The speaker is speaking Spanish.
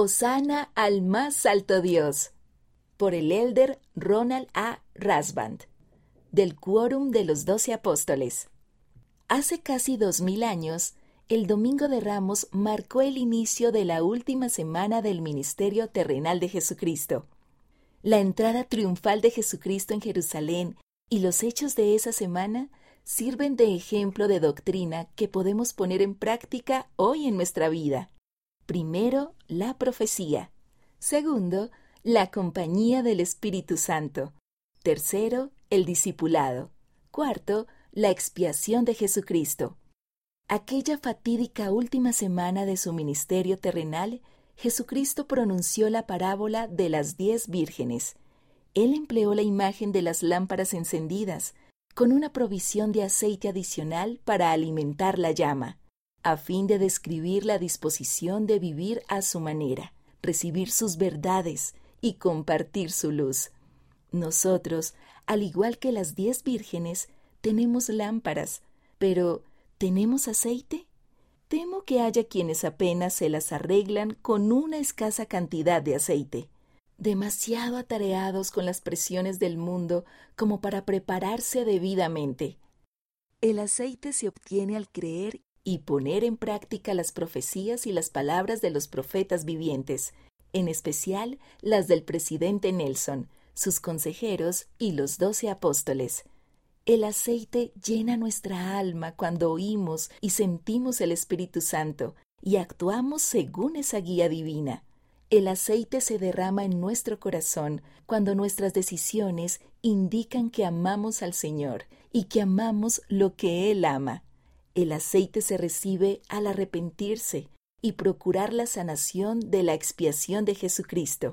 Osana al más alto Dios, por el elder Ronald A. Rasband, del Quórum de los Doce Apóstoles. Hace casi dos mil años, el Domingo de Ramos marcó el inicio de la última semana del ministerio terrenal de Jesucristo. La entrada triunfal de Jesucristo en Jerusalén y los hechos de esa semana sirven de ejemplo de doctrina que podemos poner en práctica hoy en nuestra vida. Primero, la profecía. Segundo, la compañía del Espíritu Santo. Tercero, el discipulado. Cuarto, la expiación de Jesucristo. Aquella fatídica última semana de su ministerio terrenal, Jesucristo pronunció la parábola de las diez vírgenes. Él empleó la imagen de las lámparas encendidas, con una provisión de aceite adicional para alimentar la llama, a fin de describir la disposición de vivir a su manera, recibir sus verdades y compartir su luz. Nosotros, al igual que las diez vírgenes, tenemos lámparas, pero ¿Tenemos aceite? Temo que haya quienes apenas se las arreglan con una escasa cantidad de aceite, demasiado atareados con las presiones del mundo como para prepararse debidamente. El aceite se obtiene al creer y poner en práctica las profecías y las palabras de los profetas vivientes, en especial las del presidente Nelson, sus consejeros y los doce apóstoles. El aceite llena nuestra alma cuando oímos y sentimos el Espíritu Santo y actuamos según esa guía divina. El aceite se derrama en nuestro corazón cuando nuestras decisiones indican que amamos al Señor y que amamos lo que Él ama. El aceite se recibe al arrepentirse y procurar la sanación de la expiación de Jesucristo.